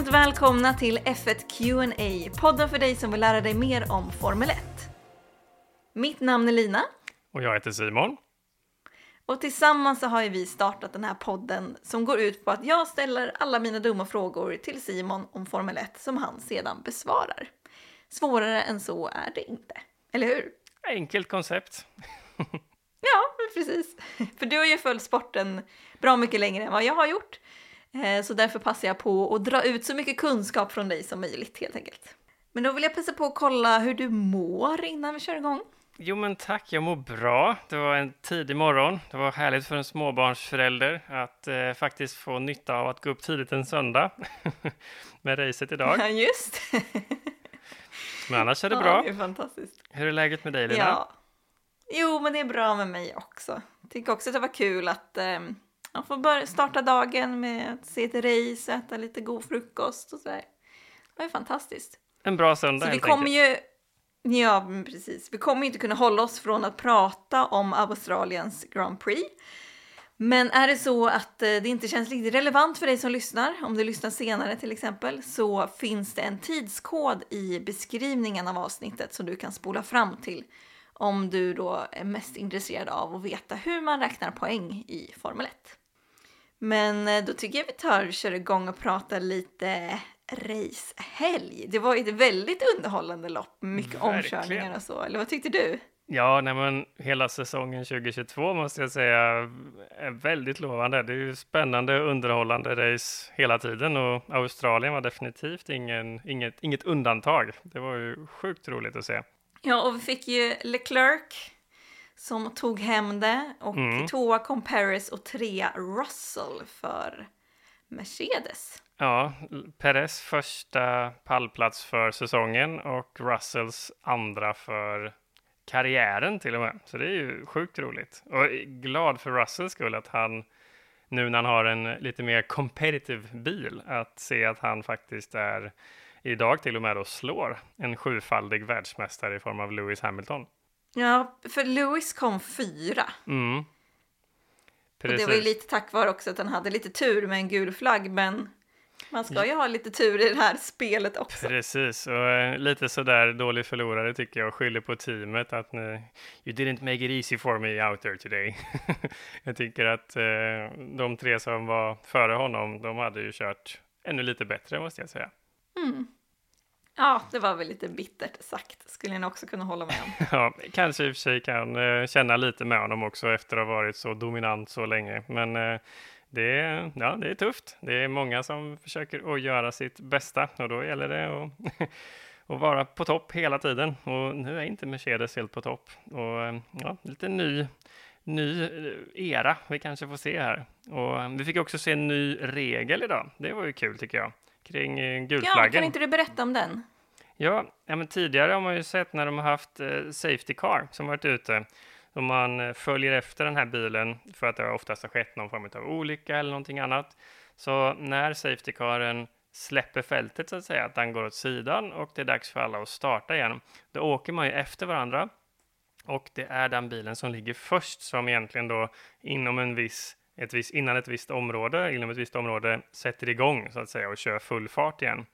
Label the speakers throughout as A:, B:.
A: Varmt välkomna till F1 Q&A, podden för dig som vill lära dig mer om Formel 1. Mitt namn är Lina.
B: Och jag heter Simon.
A: Och tillsammans så har vi startat den här podden som går ut på att jag ställer alla mina dumma frågor till Simon om Formel 1 som han sedan besvarar. Svårare än så är det inte, eller hur?
B: Enkelt koncept.
A: ja, precis. För du har ju följt sporten bra mycket längre än vad jag har gjort. Eh, så därför passar jag på att dra ut så mycket kunskap från dig som möjligt helt enkelt. Men då vill jag passa på att kolla hur du mår innan vi kör igång.
B: Jo men tack, jag mår bra. Det var en tidig morgon. Det var härligt för en småbarnsförälder att eh, faktiskt få nytta av att gå upp tidigt en söndag med racet idag.
A: Ja, just
B: Men annars är det bra.
A: Ja, det är fantastiskt.
B: Hur är läget med dig Lina?
A: Ja. Jo, men det är bra med mig också. Tycker också att det var kul att eh, jag får börja starta dagen med att se ett race, äta lite god frukost och sådär. Det var fantastiskt.
B: En bra söndag
A: Så vi kommer ju, ja precis, vi kommer ju inte kunna hålla oss från att prata om Australiens Grand Prix. Men är det så att eh, det inte känns riktigt relevant för dig som lyssnar, om du lyssnar senare till exempel, så finns det en tidskod i beskrivningen av avsnittet som du kan spola fram till om du då är mest intresserad av att veta hur man räknar poäng i Formel 1. Men eh, då tycker jag vi tar och kör igång och pratar lite racehelg. Det var ju ett väldigt underhållande lopp, mycket
B: Verkligen.
A: omkörningar och så. Eller vad tyckte du?
B: Ja, nej, men hela säsongen 2022 måste jag säga är väldigt lovande. Det är ju spännande, underhållande race hela tiden och Australien var definitivt ingen, inget, inget undantag. Det var ju sjukt roligt att se.
A: Ja, och vi fick ju Leclerc som tog hem det och
B: Mm.
A: tvåa kom Paris och trea Russell för Mercedes.
B: Ja, Perez första pallplats för säsongen och Russells andra för karriären till och med. Så det är ju sjukt roligt. Och glad för Russells skull att han nu när han har en lite mer competitive bil, att se att han faktiskt är idag till och med då slår en sjufaldig världsmästare i form av Lewis Hamilton.
A: Ja, för Lewis kom fyra.
B: Mm.
A: Och det var ju lite tack vare också att han hade lite tur med en gul flagg, men man ska ju ha lite tur i det här spelet också.
B: Precis, och eh, lite sådär dålig förlorare tycker jag skyller på teamet att ni, you didn't make it easy for me out there today. jag tycker att eh, de tre som var före honom, de hade ju kört ännu lite bättre måste jag säga.
A: Mm. Ja, det var väl lite bittert sagt, skulle ni också kunna hålla med om.
B: ja, kanske i och för sig kan eh, känna lite med honom också efter att ha varit så dominant så länge, men eh, det, är- ja, det är tufft. Det är många som försöker att göra sitt bästa och då gäller det att, och vara på topp hela tiden. Och nu är inte Mercedes helt på topp. Och eh, ja, lite ny, ny eh, era vi kanske får se här. Och eh, vi fick också se en ny regel idag. Det var ju kul tycker jag. Kring eh,
A: Ja,
B: gulflaggen.
A: kan inte du berätta om den?
B: Ja, ja men tidigare har man ju sett när de har haft eh, Safety Car som varit ute. Om man eh, följer efter den här bilen för att det oftast har skett någon form av olycka eller någonting annat. Så när Safety Caren släpper fältet så att säga, att den går åt sidan och det är dags för alla att starta igen. Då åker man ju efter varandra och det är den bilen som ligger först som egentligen då inom en viss, ett vis, innan ett visst område, inom ett visst område sätter igång så att säga och kör full fart igen.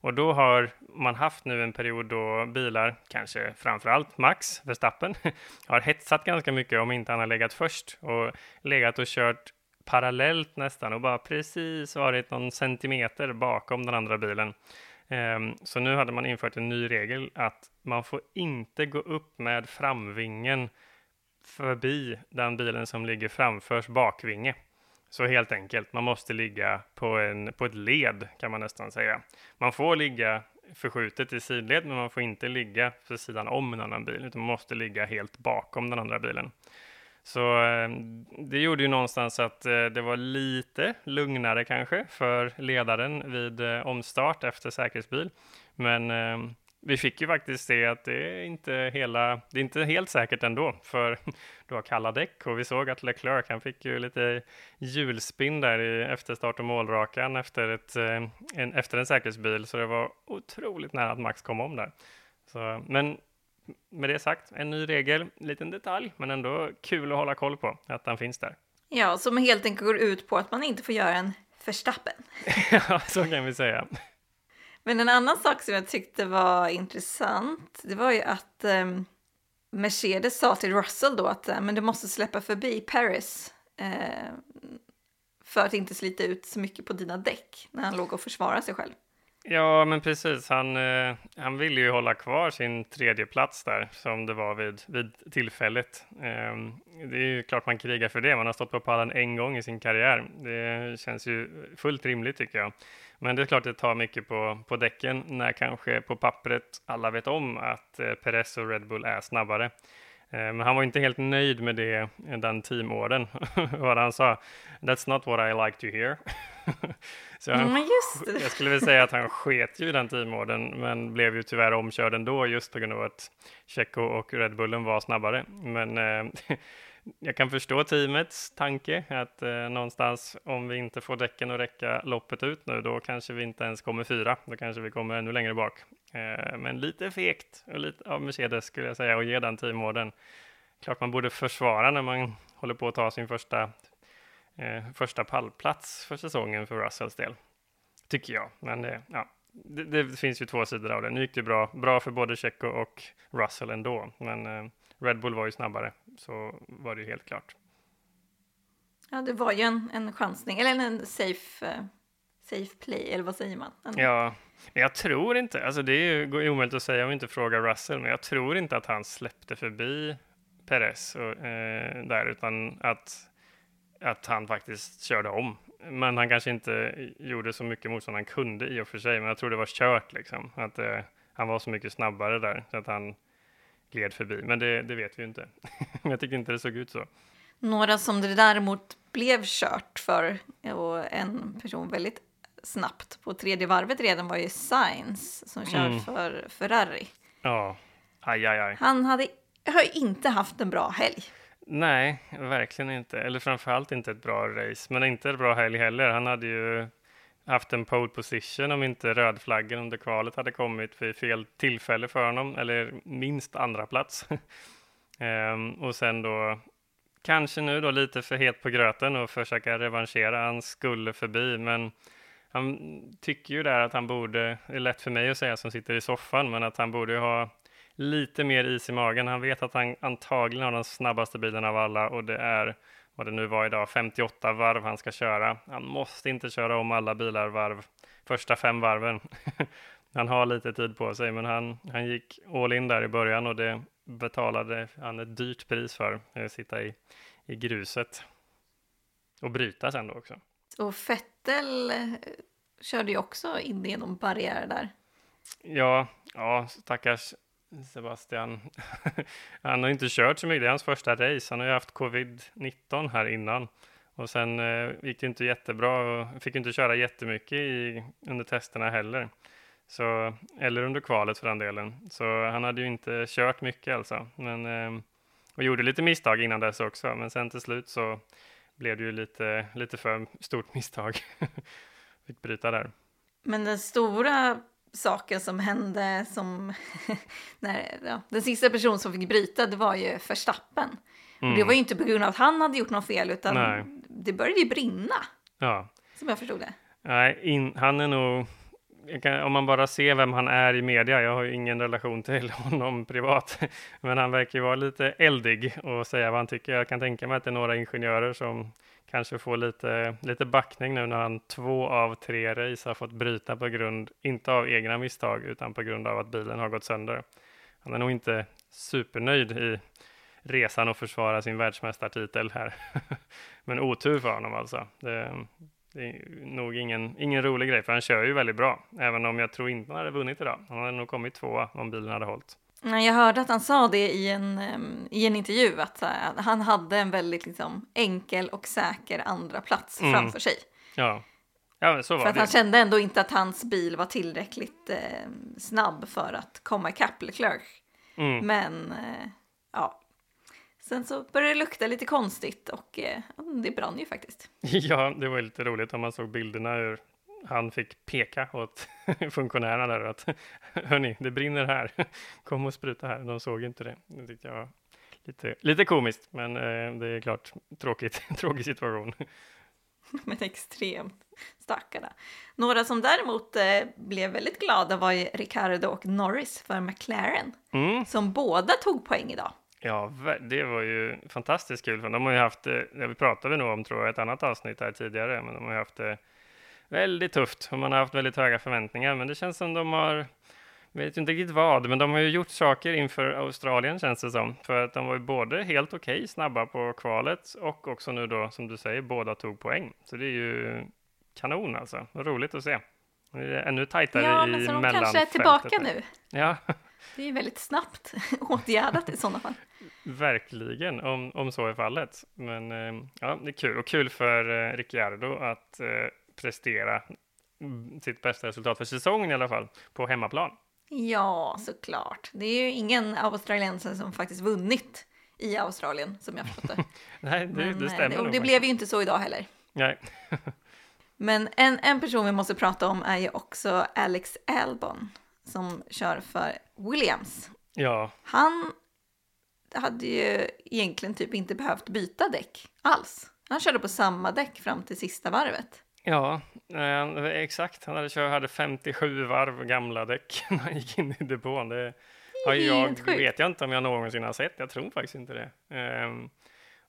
B: Och då har man haft nu en period då bilar, kanske framförallt Max Verstappen, har hetsat ganska mycket om inte han har legat först och legat och kört parallellt nästan och bara precis varit någon centimeter bakom den andra bilen. Ehm, så nu hade man infört en ny regel att man får inte gå upp med framvingen förbi den bilen som ligger framförs bakvinge. Så helt enkelt, man måste ligga på, en, på ett led kan man nästan säga. Man får ligga förskjutet i sidled, men man får inte ligga för sidan om en annan bil, utan man måste ligga helt bakom den andra bilen. Så eh, det gjorde ju någonstans att eh, det var lite lugnare kanske för ledaren vid eh, omstart efter säkerhetsbil. Men eh, vi fick ju faktiskt se att det är inte hela, det är inte helt säkert ändå, för du har kalla däck och vi såg att Leclerc, han fick ju lite hjulspinn där i efterstart och målrakan efter, ett, eh, en, efter en säkerhetsbil, så det var otroligt nära att Max kom om där. Så, men med det sagt, en ny regel, liten detalj, men ändå kul att hålla koll på att den finns där.
A: Ja, som helt enkelt går ut på att man inte får göra en Verstappen.
B: ja, så kan vi säga.
A: Men en annan sak som jag tyckte var intressant, det var ju att um, Mercedes sa till Russell då att men du måste släppa förbi Paris eh, för att inte slita ut så mycket på dina däck när han låg och försvarade sig själv.
B: Ja, men precis. Han, eh, han ville ju hålla kvar sin tredje plats där som det var vid, vid tillfället. Eh, det är ju klart man krigar för det. Man har stått på pallen en gång i sin karriär. Det känns ju fullt rimligt tycker jag. Men det är klart det tar mycket på, på däcken när kanske på pappret alla vet om att eh, Perez och Red Bull är snabbare. Eh, men han var inte helt nöjd med det, den teamorden. Vad han sa, that's not what I like to hear.
A: Så han, mm,
B: jag skulle vilja säga att han sket ju i den teamorden, men blev ju tyvärr omkörd ändå just på grund av att Checo och Red Bullen var snabbare. Men eh, jag kan förstå teamets tanke att eh, någonstans om vi inte får däcken att räcka loppet ut nu, då kanske vi inte ens kommer fyra. Då kanske vi kommer ännu längre bak. Eh, men lite fegt och lite av Mercedes skulle jag säga och ge den teamorden. Klart man borde försvara när man håller på att ta sin första eh, första pallplats för säsongen för Russells del. Tycker jag, men det, ja, det, det, finns ju två sidor av det. Nu gick det bra, bra för både Checo och Russell ändå, men eh, Red Bull var ju snabbare, så var det ju helt klart.
A: Ja, det var ju en, en chansning, eller en safe, uh, safe play, eller vad säger man? En...
B: Ja, men jag tror inte, alltså det är ju omöjligt att säga om vi inte frågar Russell, men jag tror inte att han släppte förbi Perez och, eh, där, utan att att han faktiskt körde om. Men han kanske inte gjorde så mycket motstånd han kunde i och för sig, men jag tror det var kört liksom. Att eh, han var så mycket snabbare där så att han gled förbi. Men det, det vet vi ju inte. jag tycker inte det såg ut så.
A: Några som det däremot blev kört för och en person väldigt snabbt på tredje varvet redan var ju Sainz som kör mm. för Ferrari.
B: Ja, aj, aj, aj.
A: Han hade, har ju inte haft en bra helg.
B: Nej, verkligen inte. Eller framförallt inte ett bra race, men inte ett bra helg heller. Han hade ju haft en pole position om inte rödflaggen under kvalet hade kommit vid fel tillfälle för honom, eller minst andra plats. ehm, och sen då kanske nu då lite för het på gröten och försöka revanschera. Han skulle förbi, men han tycker ju där att han borde, det är lätt för mig att säga som sitter i soffan, men att han borde ha lite mer is i magen. Han vet att han antagligen har den snabbaste bilen av alla och det är vad det nu var idag, 58 varv han ska köra. Han måste inte köra om alla bilar varv, första fem varven. han har lite tid på sig, men han, han gick all in där i början och det betalade han ett dyrt pris för, att sitta i, i gruset. Och bryta sen då också.
A: Och Fettel eh, körde ju också in någon barriär där.
B: Ja, ja, stackars Sebastian, han har inte kört så mycket, det är hans första race. Han har ju haft covid-19 här innan. Och sen eh, gick det inte jättebra och fick inte köra jättemycket i, under testerna heller. Så, eller under kvalet för den delen. Så han hade ju inte kört mycket alltså. Men, eh, och gjorde lite misstag innan dess också. Men sen till slut så blev det ju lite, lite för stort misstag. fick bryta där.
A: Men den stora saker som hände som när ja, den sista personen som fick bryta det var ju Verstappen. Mm. Och det var ju inte på grund av att han hade gjort något fel utan Nej. det började ju brinna.
B: Ja.
A: Som jag förstod det.
B: Nej, in, han är nog kan, om man bara ser vem han är i media, jag har ju ingen relation till honom privat, men han verkar ju vara lite eldig och säga vad han tycker. Jag kan tänka mig att det är några ingenjörer som kanske får lite, lite backning nu när han två av tre race har fått bryta på grund, inte av egna misstag, utan på grund av att bilen har gått sönder. Han är nog inte supernöjd i resan och försvara sin världsmästartitel här. Men otur för honom alltså. Det, det, är nog ingen, ingen rolig grej, för han kör ju väldigt bra, även om jag tror inte han hade vunnit idag. Han hade nog kommit tvåa om bilen hade hållit.
A: Jag hörde att han sa det i en, i en intervju, att han hade en väldigt liksom, enkel och säker andra plats mm. framför sig.
B: Ja. Ja,
A: för att
B: det.
A: han kände ändå inte att hans bil var tillräckligt eh, snabb för att komma ikapp Leclerc. Mm. Men eh, ja, sen så började det lukta lite konstigt och eh, det brann ju faktiskt.
B: Ja, det var lite roligt om man såg bilderna ur han fick peka åt funktionärerna där att hörni, det brinner här. Kom och spruta här. De såg inte det. Det tyckte jag var lite, lite komiskt, men eh, det är klart tråkigt, tråkig situation.
A: Men extremt stackarna. Några som däremot eh, blev väldigt glada var ju Ricardo och Norris för McLaren,
B: Mm.
A: som båda tog poäng idag.
B: Ja, det var ju fantastiskt kul. De har ju haft, eh, det vi pratade nog om tror jag, ett annat avsnitt här tidigare, men de har ju haft det väldigt tufft och man har haft väldigt höga förväntningar. Men det känns som de har, vet inte riktigt vad, men de har ju gjort saker inför Australien känns det som. För att de var ju både helt okej snabba på kvalet och också nu då, som du säger, båda tog poäng. Så det är ju kanon alltså. Roligt att se. Ännu tajtare
A: Ja,
B: i
A: men så de kanske är tillbaka nu.
B: Ja,
A: Det är väldigt snabbt åtgärdat i sådana fall.
B: Verkligen, om, om så är fallet. Men eh, ja, det är kul. Och kul för eh, Ricciardo att eh, prestera sitt bästa resultat för säsongen i alla fall, på hemmaplan.
A: Ja, såklart. Det är ju ingen australiensare som faktiskt vunnit i Australien, som jag förstått det.
B: Nej, det,
A: Men,
B: det
A: eh,
B: stämmer
A: och
B: nog
A: det blev ju inte så idag heller.
B: Nej.
A: Men en, en person vi måste prata om är ju också Alex Albon som kör för Williams.
B: Ja,
A: Han hade ju egentligen typ inte behövt byta däck alls. Han körde på samma däck fram till sista varvet.
B: Ja eh, exakt. Han hade, kört, hade 57 varv gamla däck när han gick in i depån. Det har jag, vet jag inte om jag någonsin har sett. Jag tror faktiskt inte det. Ehm,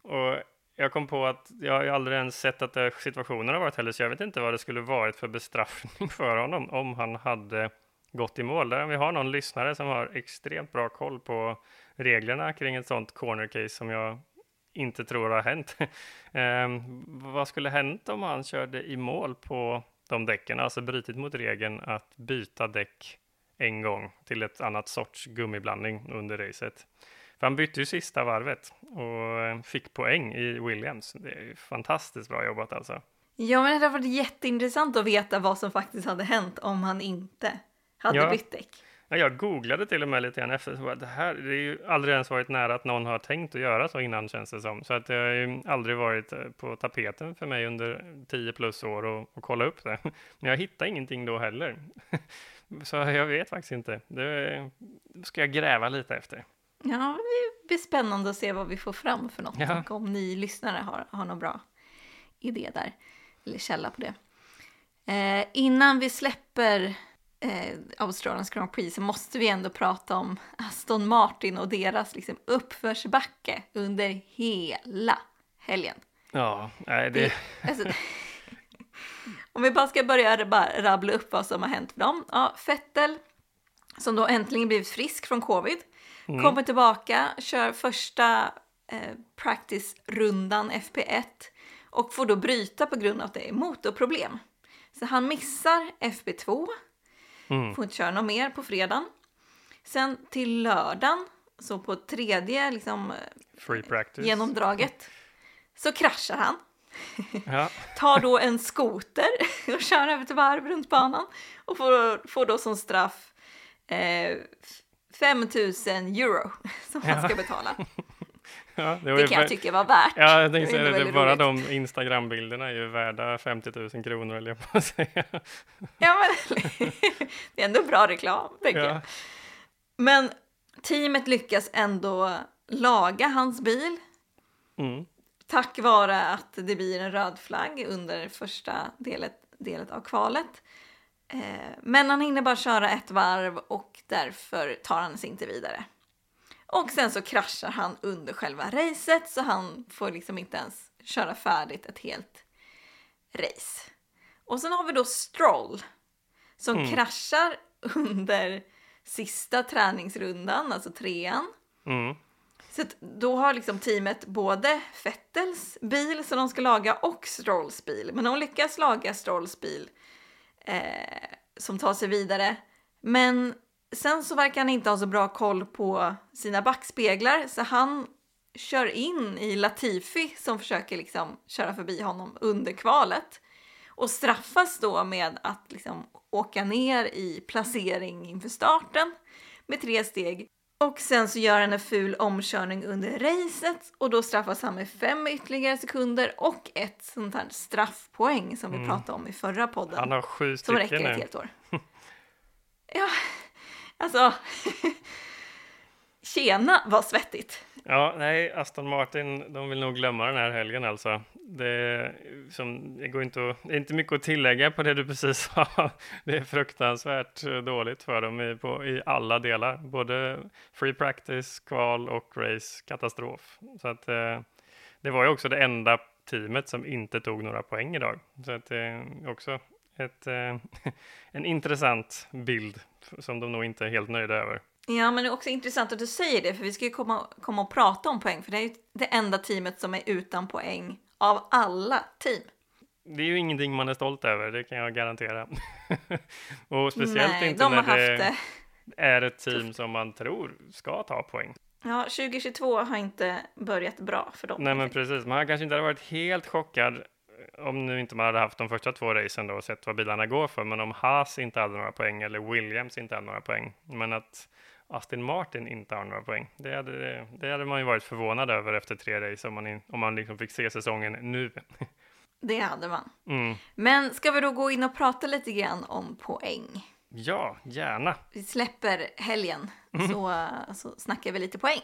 B: och jag kom på att jag har ju aldrig ens sett att situationen har varit heller, så jag vet inte vad det skulle varit för bestraffning för honom om han hade gått i mål. Där vi har någon lyssnare som har extremt bra koll på reglerna kring ett sånt corner case som jag inte tror har hänt. Ehm, vad skulle hänt om han körde i mål på de däcken, alltså brutit mot regeln att byta däck en gång till ett annat sorts gummiblandning under racet? För han bytte ju sista varvet och eh, fick poäng i Williams. Det är ju fantastiskt bra jobbat alltså.
A: Ja, men det hade varit jätteintressant att veta vad som faktiskt hade hänt om han inte hade
B: Ja.
A: bytt däck.
B: Ja, jag googlade till och med lite grann efter. så bara, Det här det är ju aldrig ens varit nära att någon har tänkt att göra så innan känns det som. Så att det har ju aldrig varit eh, på tapeten för mig under 10 plus år och, och kolla upp det. Men jag hittar ingenting då heller. Så jag vet faktiskt inte. Det ska jag gräva lite efter.
A: Ja, det blir spännande att se vad vi får fram för något.
B: Ja.
A: Och om ni lyssnare har, har någon bra idé där. Eller källa på det. Eh, innan vi släpper eh, Australiens Grand Prix så måste vi ändå prata om Aston Martin och deras liksom, uppförsbacke under hela helgen.
B: Ja, nej, det,
A: Alltså, om vi bara ska börja bara rabbla upp vad som har hänt för dem. Ja, Fettel, som då äntligen blivit frisk från covid,
B: Mm.
A: kommer tillbaka, kör första eh, practice-rundan FP1 och får då bryta på grund av att det är motorproblem. Så han missar FP2,
B: mm,
A: får inte köra något mer på fredagen. Sen till lördagen, så på tredje liksom,
B: free practice.
A: genomdraget, så kraschar han.
B: Ja,
A: tar då en skoter och kör över till varv runt banan och får, får då som straff eh, 5000 euro som han
B: Ja.
A: ska betala.
B: ja, det
A: kan jag tycka var värt.
B: Ja, jag tänkte säga det, det bara
A: roligt.
B: de Instagram-bilderna är ju värda 50 000 kronor, eller jag på att säga.
A: Ja, men, det är ändå bra reklam, tänker jag.
B: Ja,
A: Men teamet lyckas ändå laga hans bil
B: mm,
A: tack vare att det blir en röd flagg under första delet, delet av kvalet. Eh, men han hinner bara köra ett varv och därför tar han sig inte vidare. Och sen så kraschar han under själva racet så han får liksom inte ens köra färdigt ett helt race. Och sen har vi då Stroll som
B: Mm.
A: kraschar under sista träningsrundan, alltså trean.
B: mm.
A: Så då har liksom teamet både Fettels bil som de ska laga och Strolls bil. Men de lyckas laga Strolls bil eh, som tar sig vidare. Men sen så verkar han inte ha så bra koll på sina backspeglar så han kör in i Latifi som försöker liksom köra förbi honom under kvalet. Och straffas då med att liksom åka ner i placering inför starten med tre steg. Och sen så gör han en ful omkörning under racet och då straffas han med fem ytterligare sekunder och ett sånt här straffpoäng som vi
B: Mm.
A: pratade om i förra podden.
B: Han har sju
A: som räcker
B: stycken
A: ett
B: nu.
A: helt år. ja, alltså. Tjena, vad svettigt!
B: Ja, nej, Aston Martin, de vill nog glömma den här helgen alltså. Det, som, det går inte, att, det är inte mycket att tillägga på det du precis sa. Det är fruktansvärt dåligt för dem i, på, i alla delar, både free practice, kval och race, katastrof. Så att eh, det var ju också det enda teamet som inte tog några poäng idag. Så att det är också ett, eh, en intressant bild som de nog inte är helt nöjda över.
A: Ja, men det är också intressant att du säger det, för vi ska ju komma, komma och prata om poäng, för det är ju det enda teamet som är utan poäng av alla team.
B: Det är ju ingenting man är stolt över, det kan jag garantera. och speciellt
A: Nej,
B: inte
A: de
B: när
A: har
B: det
A: haft det.
B: är ett team som man tror ska ta poäng.
A: Ja, 2022 har inte börjat bra för dem.
B: Nej, men precis. Man kanske inte hade varit helt chockad om nu inte man hade haft de första två racen då och sett vad bilarna går för. Men om Haas inte hade några poäng eller Williams inte hade några poäng. Men att Aston Martin inte har några poäng. Det hade, det hade man ju varit förvånad över efter tre race om man, om man liksom fick se säsongen nu.
A: Det hade man.
B: Mm.
A: Men ska vi då gå in och prata lite grann om poäng?
B: Ja, gärna.
A: Vi släpper helgen så, så snackar vi lite poäng.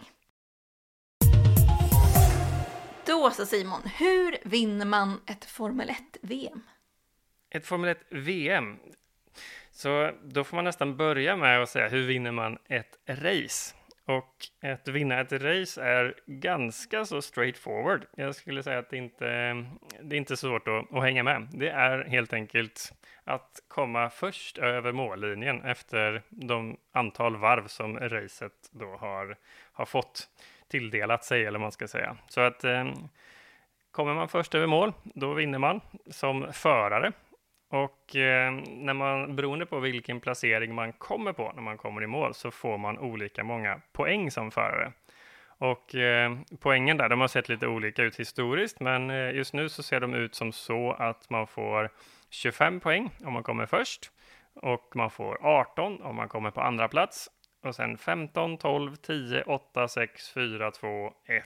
A: Då så Simon, hur vinner man ett Formel 1-VM?
B: Ett Formel 1 VM. Så då får man nästan börja med att säga hur vinner man ett race? Och att vinna ett race är ganska så straightforward. Jag skulle säga att det inte det är inte så svårt att, att hänga med. Det är helt enkelt att komma först över mållinjen efter de antal varv som racet då har, har fått tilldelat sig, eller vad man ska säga. Så att eh, kommer man först över mål, då vinner man som förare. Och eh, när man, beroende på vilken placering man kommer på när man kommer i mål, så får man olika många poäng som förare. Och eh, poängen där, de har sett lite olika ut historiskt, men eh, just nu så ser de ut som så att man får 25 poäng om man kommer först och man får 18 om man kommer på andra plats och sen 15, 12, 10, 8, 6, 4, 2, 1.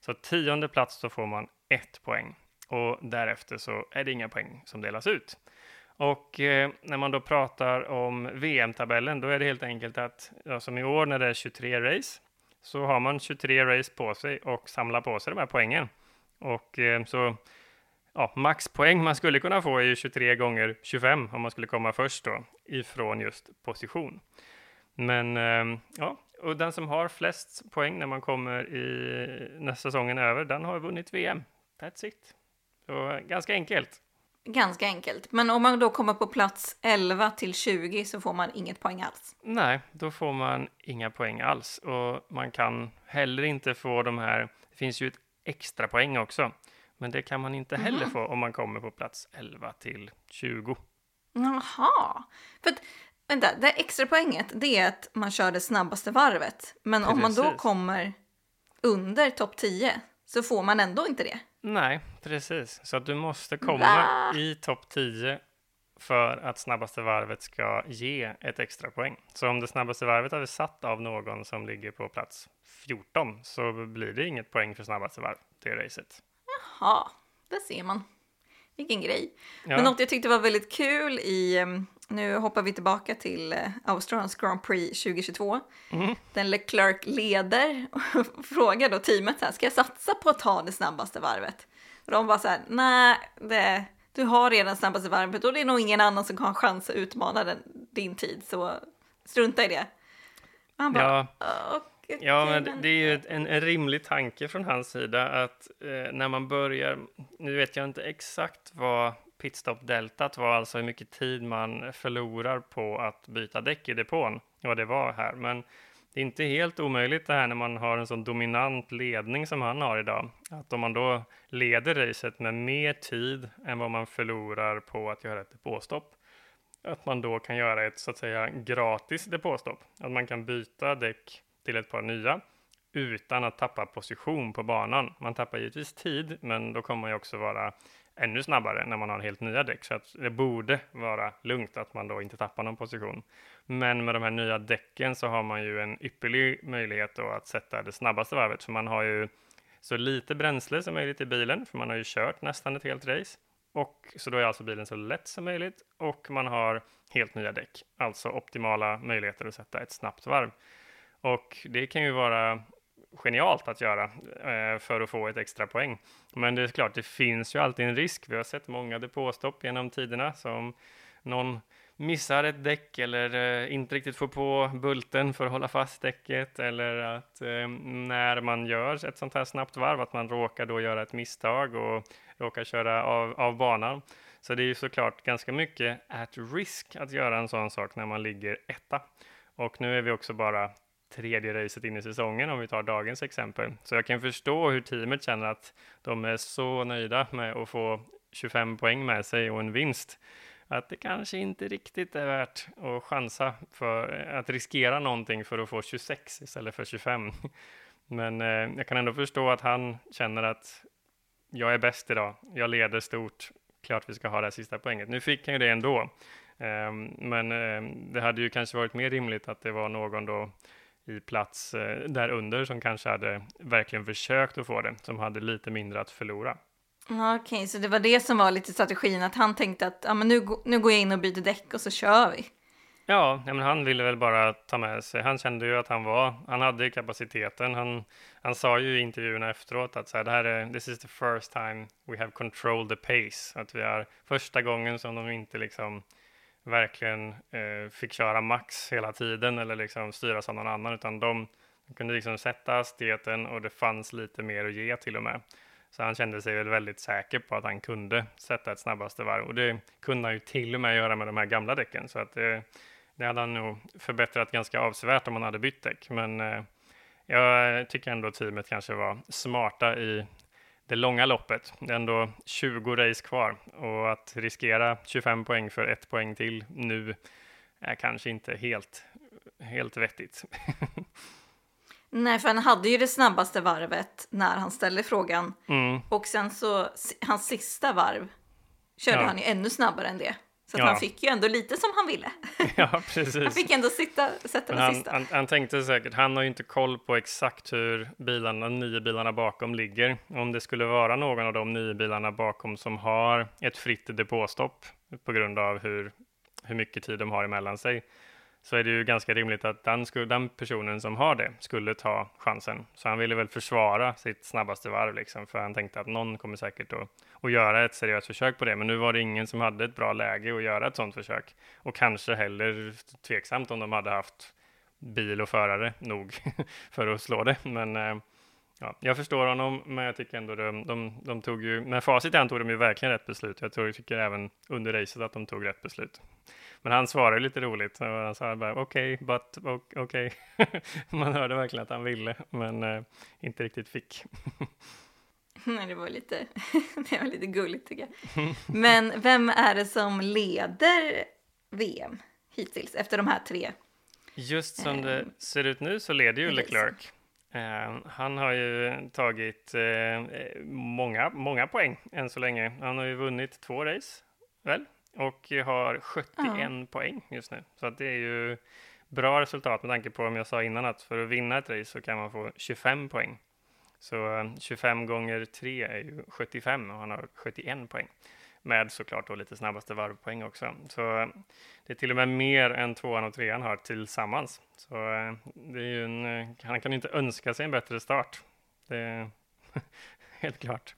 B: Så tionde plats då får man ett poäng och därefter så är det inga poäng som delas ut. Och eh, när man då pratar om VM-tabellen, då är det helt enkelt att, ja, som i år när det är 23 race, så har man 23 race på sig och samlar på sig de här poängen. Och eh, så, ja, maxpoäng man skulle kunna få är ju 23 gånger 25 om man skulle komma först då, ifrån just position. Men eh, ja, och den som har flest poäng när man kommer i nästa säsongen över, den har vunnit VM. That's it. Så ganska enkelt.
A: Ganska enkelt. Men om man då kommer på plats 11 till 20 så får man inget poäng alls.
B: Nej, då får man inga poäng alls och man kan heller inte få de här. Det finns ju ett extra poäng också, men det kan man inte heller
A: Mhm.
B: få om man kommer på plats 11 till 20.
A: Jaha. För att, vänta, det extra poänget det är att man kör det snabbaste varvet. Men om man då
B: Precis.
A: kommer under topp 10 så får man ändå inte det.
B: Nej, precis. Så att du måste komma
A: Va?
B: i topp 10 för att snabbaste varvet ska ge ett extra poäng. Så om det snabbaste varvet är satt av någon som ligger på plats 14 så blir det inget poäng för snabbaste varv, det racet.
A: Ja, det ser man. Vilken grej.
B: Ja.
A: Men något jag tyckte var väldigt kul i, em, nu hoppar vi tillbaka till eh, Australiens Grand Prix 2022.
B: Mm.
A: Den Leclerc leder och frågar då teamet så här, ska jag satsa på att ta det snabbaste varvet? Och de bara så här, nej, du har redan snabbaste varvet och det är nog ingen annan som har chans att utmana den, din tid, så strunta i det. Och han bara,
B: Ja,
A: "Okej,
B: Ja, men det är ju en, en rimlig tanke från hans sida att eh, när man börjar, nu vet jag inte exakt vad pitstop-deltat var, alltså hur mycket tid man förlorar på att byta däck i depån, vad det var här, men det är inte helt omöjligt det här när man har en sån dominant ledning som han har idag, att om man då leder racet med mer tid än vad man förlorar på att göra ett depåstopp, att man då kan göra ett så att säga gratis depåstopp, att man kan byta däck till ett par nya utan att tappa position på banan. Man tappar givetvis tid, men då kommer man ju också vara ännu snabbare när man har helt nya däck. Så att det borde vara lugnt att man då inte tappar någon position. Men med de här nya däcken så har man ju en ypperlig möjlighet då att sätta det snabbaste varvet, för man har ju så lite bränsle som möjligt i bilen, för man har ju kört nästan ett helt race. Och så då är alltså bilen så lätt som möjligt och man har helt nya däck, alltså optimala möjligheter att sätta ett snabbt varv. Och det kan ju vara genialt att göra eh, för att få ett extra poäng. Men det är klart, det finns ju alltid en risk. Vi har sett många depåstopp genom tiderna som någon missar ett däck eller eh, inte riktigt får på bulten för att hålla fast däcket eller att eh, när man gör ett sånt här snabbt varv att man råkar då göra ett misstag och råkar köra av, av banan. Så det är ju såklart ganska mycket at risk att göra en sån sak när man ligger etta. Och nu är vi också bara tredje racet in i säsongen om vi tar dagens exempel. Så jag kan förstå hur teamet känner att de är så nöjda med att få 25 poäng med sig och en vinst. Att det kanske inte riktigt är värt att chansa för att riskera någonting för att få 26 istället för 25. Men eh, jag kan ändå förstå att han känner att jag är bäst idag. Jag leder stort. Klart vi ska ha det här sista poänget. Nu fick han ju det ändå. Eh, men eh, det hade ju kanske varit mer rimligt att det var någon då i plats eh, där under som kanske hade verkligen försökt att få det, som hade lite mindre att förlora.
A: Okej, okay, så det var det som var lite strategin, att han tänkte att ja, men nu, nu går jag in och byter däck och så kör vi.
B: Ja, men han ville väl bara ta med sig. Han kände ju att han var, han hade kapaciteten. Han, han sa ju i intervjuerna efteråt att så här, det här är, this is the first time we have controlled the pace. Att vi är första gången som de inte liksom verkligen eh, fick köra max hela tiden eller liksom styras av någon annan, utan de, de kunde liksom sätta hastigheten och det fanns lite mer att ge till och med. Så han kände sig väl väldigt säker på att han kunde sätta ett snabbaste varv och det kunde han ju till och med göra med de här gamla däcken så att det, det hade han nog förbättrat ganska avsevärt om han hade bytt däck. Men eh, jag tycker ändå teamet kanske var smarta i det långa loppet. Det är ändå 20 race kvar och att riskera 25 poäng för ett poäng till nu är kanske inte helt, helt vettigt.
A: Nej, för han hade ju det snabbaste varvet när han ställde frågan.
B: Mm.
A: Och sen så, hans sista varv körde
B: Ja.
A: han ju ännu snabbare än det. Så
B: Ja.
A: han fick ju ändå lite som han ville.
B: ja,
A: Han
B: precis.
A: fick ändå sitta, sätta den
B: han,
A: sista.
B: han, han tänkte säkert, han har ju inte koll på exakt hur bilarna, nio bilarna bakom ligger. Om det skulle vara någon av de nio bilarna bakom som har ett fritt depåstopp på grund av hur, hur mycket tid de har emellan sig, så är det ju ganska rimligt att den, skulle, den personen som har det skulle ta chansen. Så han ville väl försvara sitt snabbaste varv, liksom, för han tänkte att någon kommer säkert att, att göra ett seriöst försök på det. Men nu var det ingen som hade ett bra läge att göra ett sådant försök. Och kanske heller tveksamt om de hade haft bil och förare nog för att slå det. Men eh, ja, jag förstår honom, men jag tycker ändå de, de, de tog ju, med facit i hand tog de ju verkligen rätt beslut. Jag tror, jag tycker även under racet att de tog rätt beslut. Men han svarade lite roligt. Han sa bara okej, okay, but okej. Okay. Man hörde verkligen att han ville, men eh, inte riktigt fick.
A: Nej, det var lite, det var lite gulligt tycker jag. Men vem är det som leder VM hittills efter de här tre?
B: Just som det
A: Ehm,
B: ser ut nu så leder ju. Leclerc. Eh, han har ju tagit eh, många, många poäng än så länge. Han har ju vunnit två race, väl? Och har 71 poäng just nu. Så det är ju bra resultat med tanke på, om jag sa innan, att för att vinna ett race så kan man få 25 poäng. Så eh, 25 gånger 3 är ju 75 och han har 71 poäng. Med såklart då lite snabbaste varvpoäng också. Så eh, det är till och med mer än tvåan och trean har tillsammans. Så eh, det är ju en, eh, han kan inte önska sig en bättre start. Det är helt klart.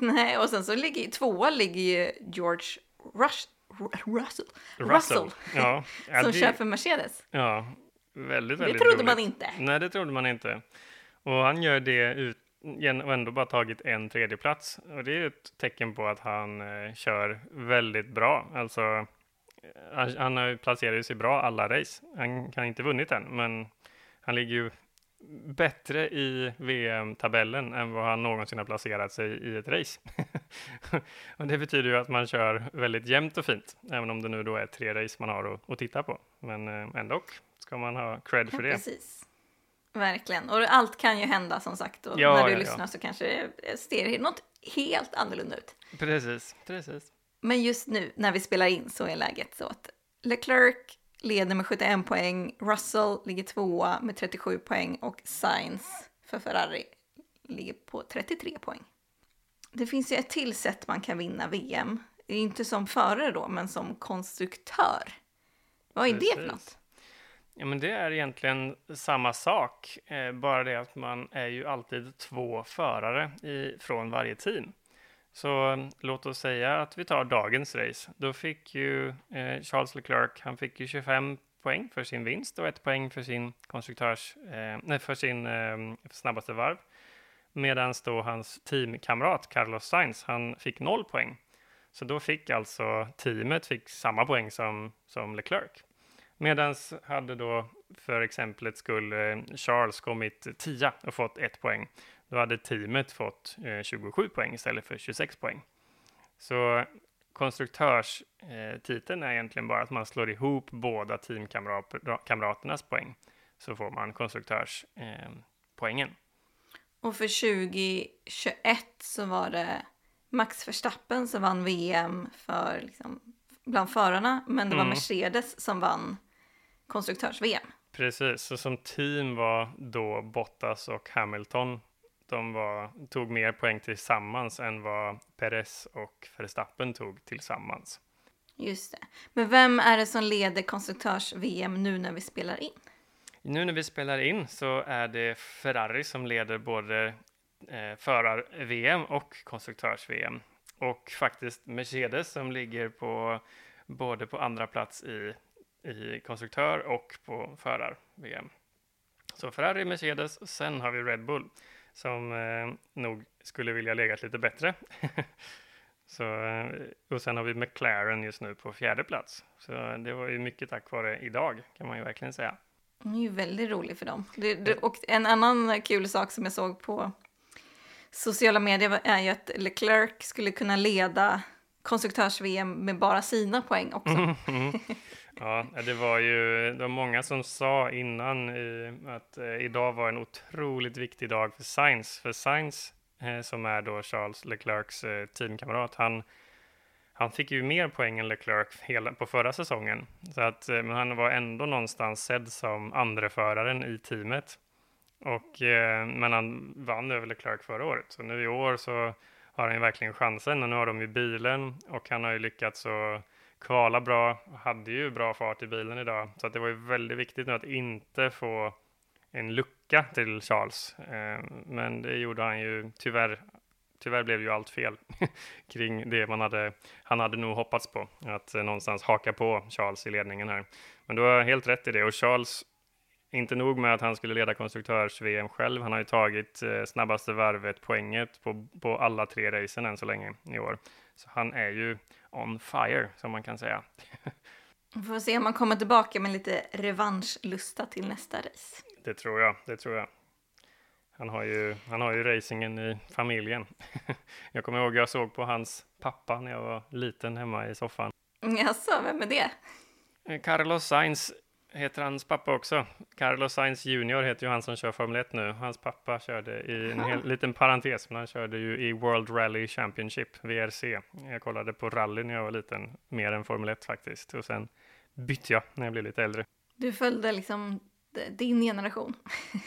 A: Nej, och sen så ligger tvåa ligger ju George Rush, Ru- Russell,
B: Russell.
A: Russell
B: Ja, ja,
A: som
B: det-
A: kör för Mercedes.
B: ja väldigt,
A: Det
B: väldigt
A: trodde
B: roligt.
A: man inte.
B: Nej, det trodde man inte. Och han gör det ut, och ändå bara tagit en tredjeplats. Och det är ju ett tecken på att han eh, kör väldigt bra. Alltså, eh, han, han har ju placerat sig bra alla race. Han kan inte vunnit än, men han ligger ju bättre i VM-tabellen än vad han någonsin har placerat sig i ett race. och det betyder ju att man kör väldigt jämnt och fint, även om det nu då är tre race man har att, att titta på. Men eh, ändå ska man ha cred för
A: Ja,
B: det.
A: precis. Verkligen. Och allt kan ju hända som sagt. Och
B: Ja,
A: när du
B: ja, ja.
A: lyssnar så kanske det ser något helt annorlunda ut.
B: Precis, precis.
A: Men just nu när vi spelar in så är läget så att Leclerc leder med 71 poäng, Russell ligger tvåa med 37 poäng och Sainz för Ferrari ligger på 33 poäng. Det finns ju ett till sätt man kan vinna VM. Inte som förare då, men som konstruktör. Vad är det för
B: Precis.
A: något?
B: Ja, men det är egentligen samma sak, eh, bara det att man är ju alltid två förare i, från varje team. Så eh, låt oss säga att vi tar dagens race. Då fick ju eh, Charles Leclerc, han fick ju 25 poäng för sin vinst och ett poäng för sin konstruktörs, eh, nej, för sin eh, snabbaste varv. Medan då hans teamkamrat Carlos Sainz, han fick noll poäng. Så då fick alltså teamet fick samma poäng som, som Leclerc. Medan hade då för exemplet skulle eh, Charles kommit tia och fått ett poäng. Då hade teamet fått eh, 27 poäng istället för 26 poäng. Så konstruktörstiteln är egentligen bara att man slår ihop båda teamkamraternas poäng. Så får man konstruktörspoängen. Eh,
A: och för 2021 så var det Max Verstappen som vann VM för liksom, bland förarna, men det var mm. Mercedes som vann konstruktörs-VM.
B: Precis, så som team var då Bottas och Hamilton. De var, tog mer poäng tillsammans än vad Perez och Verstappen tog tillsammans.
A: Just det. Men vem är det som leder konstruktörs-VM nu när vi spelar in?
B: Nu när vi spelar in så är det Ferrari som leder både eh, förar-VM och konstruktörs-VM. Och faktiskt Mercedes som ligger på både på andra plats i i konstruktör och på förar-VM. Så Ferrari, Mercedes, sen har vi Red Bull som eh, nog skulle vilja legat lite bättre. så, eh, och sen har vi McLaren just nu på fjärde plats. Så det var ju mycket tack vare idag kan man ju verkligen säga.
A: Det är ju väldigt roligt för dem. Det, det, och en annan kul sak som jag såg på sociala medier är ju att Leclerc skulle kunna leda konstruktörs-VM med bara sina poäng också. Mm, mm.
B: Ja, det var ju det var många som sa innan att eh, idag var en otroligt viktig dag för Sainz. För Sainz, eh, som är då Charles Leclercs eh, teamkamrat, han, han fick ju mer poäng än Leclerc hela, på förra säsongen. Så att, eh, men han var ändå någonstans sedd som andreföraren i teamet. Och, eh, men han vann över Leclerc förra året. Så nu i år så har han ju verkligen chansen. Och nu har de ju bilen och han har ju lyckats att kvala bra, hade ju bra fart i bilen idag. Så att det var ju väldigt viktigt nu att inte få en lucka till Charles. Eh, men det gjorde han ju tyvärr. Tyvärr blev ju allt fel kring det man hade. Han hade nog hoppats på att eh, någonstans haka på Charles i ledningen här. Men du har helt rätt i det och Charles inte nog med att han skulle leda konstruktörs-VM själv, han har ju tagit eh, snabbaste varvet poänget på, på alla tre racen än så länge i år. Så han är ju on fire, som man kan säga.
A: Vi får se om han kommer tillbaka med lite revanschlusta till nästa race.
B: Det tror jag, det tror jag. Han har ju, han har ju racingen i familjen. jag kommer ihåg jag såg på hans pappa när jag var liten hemma i soffan.
A: Jaså, vem är det?
B: Carlos Sainz heter hans pappa också. Carlos Sainz Junior heter ju han som kör Formel 1 nu. Hans pappa körde i en hel, liten parentes, men han körde ju i World Rally Championship, VRC. Jag kollade på rally när jag var liten, mer än Formel 1 faktiskt. Och sen bytte jag när jag blev lite äldre.
A: Du följde liksom din generation?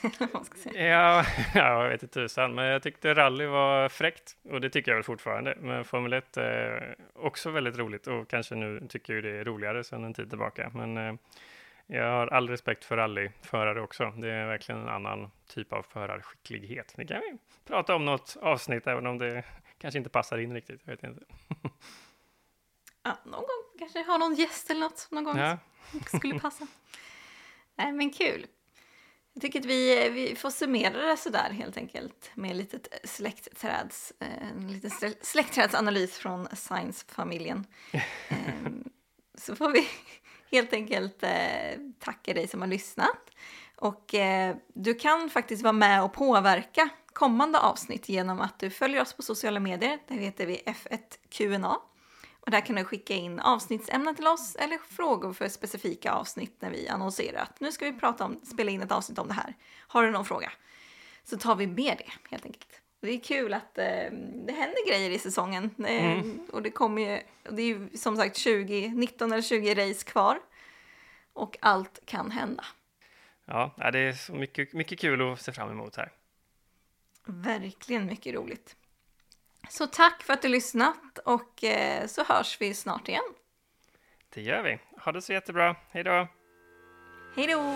B: ja, jag vet inte tusan, men jag tyckte rally var fräckt och det tycker jag väl fortfarande. Men Formel 1 är också väldigt roligt och kanske nu tycker jag det är roligare sedan en tid tillbaka. Men eh, jag har all respekt för rallyförare också. Det är verkligen en annan typ av förarskicklighet. Det kan vi prata om något avsnitt, även om det kanske inte passar in riktigt. Jag vet inte.
A: Ja, någon gång kanske ha någon gäst eller något någon gång ja. skulle passa. Nej, men kul. Jag tycker att vi, vi får summera det sådär helt enkelt med ett litet släktträds, en liten släktträdsanalys från Science-familjen. Ehm, så får vi helt enkelt eh, tacka dig som har lyssnat. Och eh, du kan faktiskt vara med och påverka kommande avsnitt genom att du följer oss på sociala medier. Där heter vi F1QNA. Och där kan du skicka in avsnittsämnen till oss eller frågor för specifika avsnitt när vi annonserar att nu ska vi prata om, spela in ett avsnitt om det här. Har du någon fråga? Så tar vi med det helt enkelt. Det är kul att eh, det händer grejer i säsongen. Eh, mm. Och det kommer ju, det är ju som sagt 20, 19 eller 20 race kvar. Och allt kan hända.
B: Ja, det är så mycket, mycket kul att se fram emot här.
A: Verkligen mycket roligt. Så tack för att du lyssnat och eh, så hörs vi snart igen.
B: Det gör vi. Ha det så jättebra. Hej då!
A: Hej då!